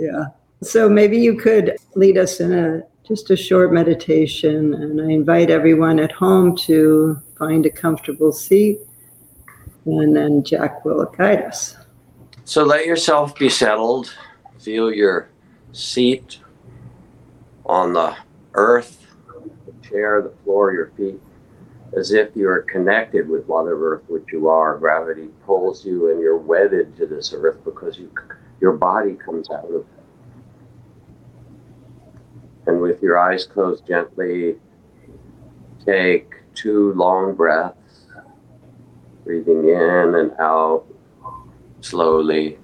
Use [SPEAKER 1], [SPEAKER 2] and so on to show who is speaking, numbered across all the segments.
[SPEAKER 1] Yeah. So maybe you could lead us in a just a short meditation, and I invite everyone at home to find a comfortable seat, and then Jack will guide us.
[SPEAKER 2] So let yourself be settled. Feel your seat on the earth, the chair, the floor, your feet, as if you are connected with Mother Earth, which you are. Gravity pulls you and you're wedded to this earth because you, your body comes out of it. And with your eyes closed gently, take two long breaths, breathing in and out slowly.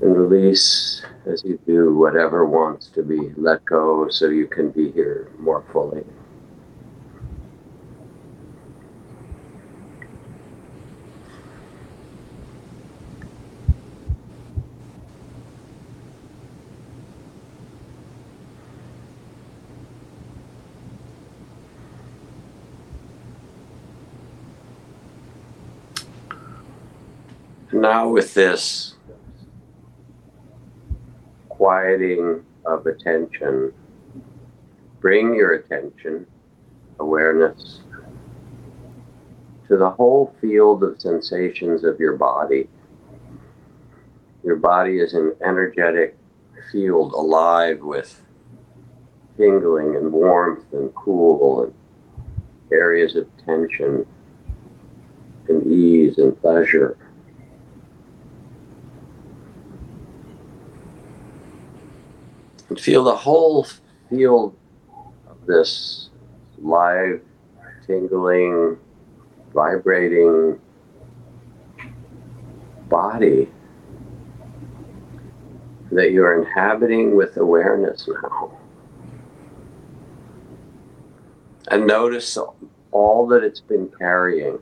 [SPEAKER 2] And release as you do whatever wants to be let go so you can be here more fully. Now, with this quieting of attention, bring your attention, awareness, to the whole field of sensations of your body. Your body is an energetic field alive with tingling and warmth and cool and areas of tension and ease and pleasure. And feel the whole field of this live, tingling, vibrating body that you're inhabiting with awareness now. And notice all that it's been carrying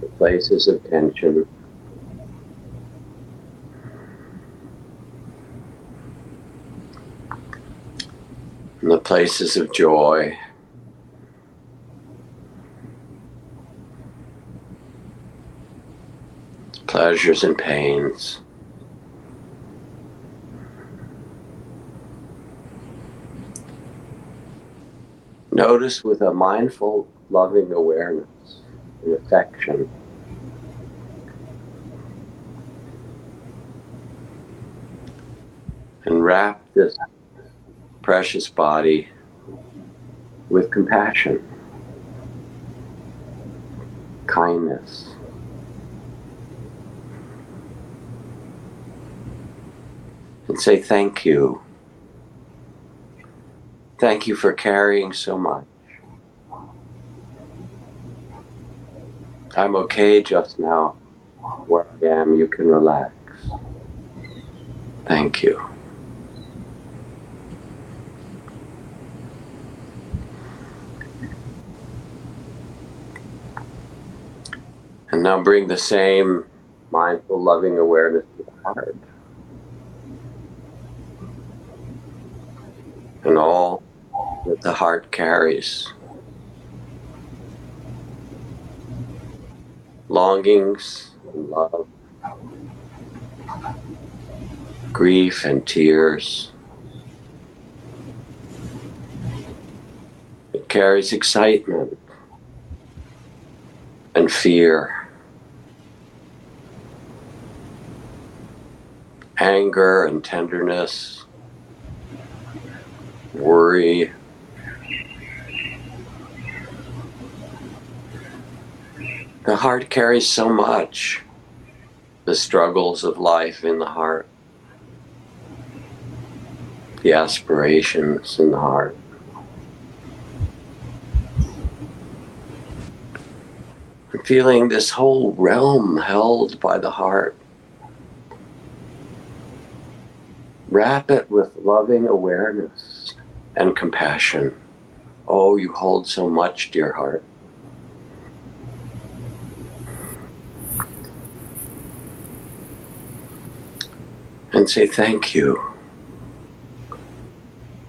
[SPEAKER 2] the places of tension the places of joy. Pleasures and pains. Notice with a mindful, loving awareness and affection. And wrap this precious body with compassion, kindness. And say thank you. Thank you for carrying so much. I'm okay just now. Where I am, you can relax. Thank you. Now bring the same mindful, loving awareness to the heart. And all that the heart carries. Longings and love, grief and tears. It carries excitement and fear. Anger and tenderness, worry. The heart carries so much, the struggles of life in the heart, the aspirations in the heart. feeling this whole realm held by the heart. Wrap it with loving awareness and compassion. Oh, you hold so much, dear heart. And say thank you.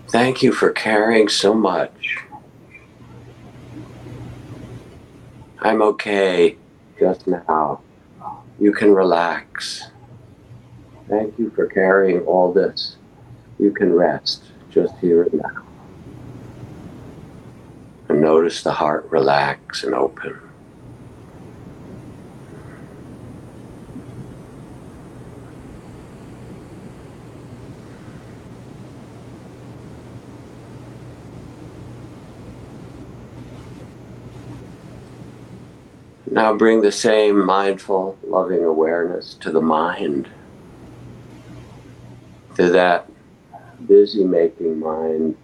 [SPEAKER 2] Thank you for caring so much. I'm okay just now. You can relax. Thank you for carrying all this. You can rest just here and now. And notice the heart relax and open. Now bring the same mindful, loving awareness to the mind, to that busy making mind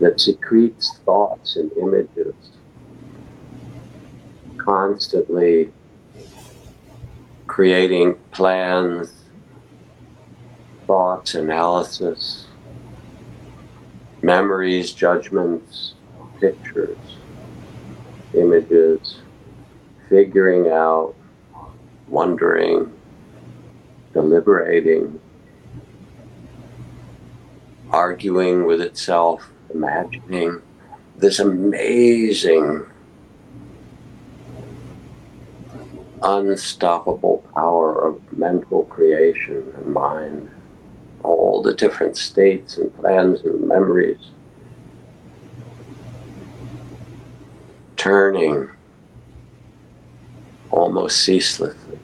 [SPEAKER 2] that secretes thoughts and images, constantly creating plans, thoughts, analysis, memories, judgments, pictures images, figuring out, wondering, deliberating, arguing with itself, imagining this amazing, unstoppable power of mental creation and mind, all the different states and plans and memories turning almost ceaselessly.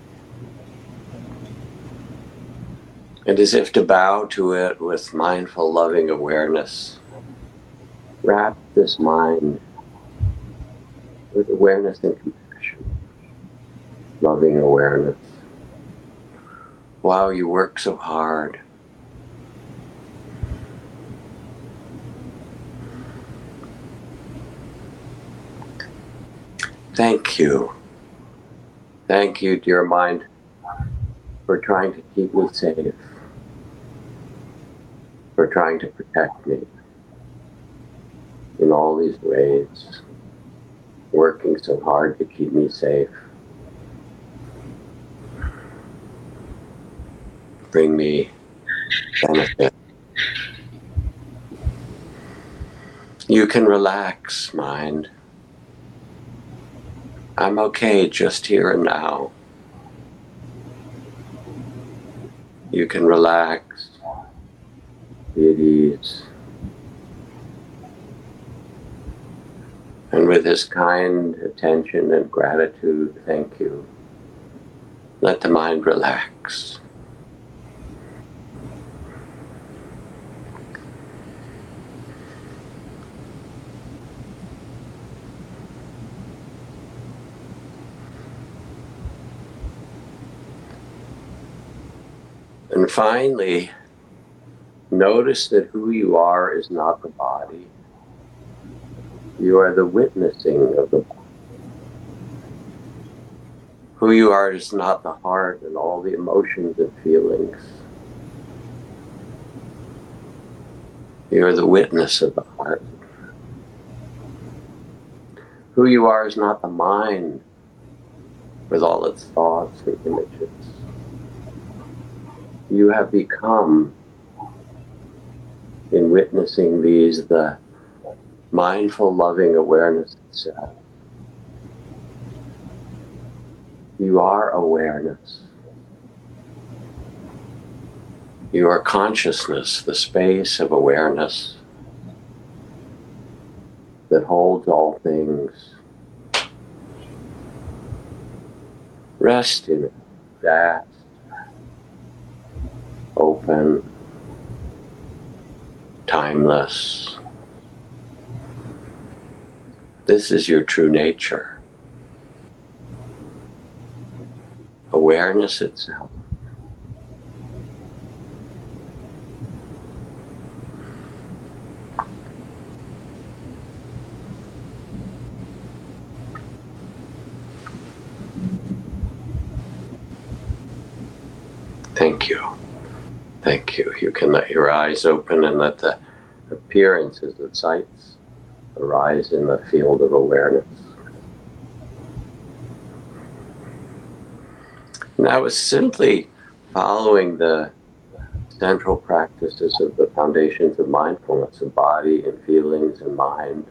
[SPEAKER 2] And as if to bow to it with mindful, loving awareness, wrap this mind with awareness and compassion, loving awareness. Wow, you work so hard. Thank you. Thank you, dear mind, for trying to keep me safe, for trying to protect me in all these ways, working so hard to keep me safe. Bring me benefit. You can relax, mind. I'm okay just here and now. You can relax, at ease. And with this kind attention and gratitude, thank you. Let the mind relax. And finally, notice that who you are is not the body. You are the witnessing of the body. Who you are is not the heart and all the emotions and feelings. You are the witness of the heart. Who you are is not the mind with all its thoughts and images you have become in witnessing these the mindful, loving awareness itself. You are awareness. You are consciousness, the space of awareness that holds all things. Rest in that open, timeless. This is your true nature. Awareness itself. Thank you. Thank you. You can let your eyes open and let the appearances, the sights, arise in the field of awareness. I was simply following the central practices of the foundations of mindfulness of body and feelings and mind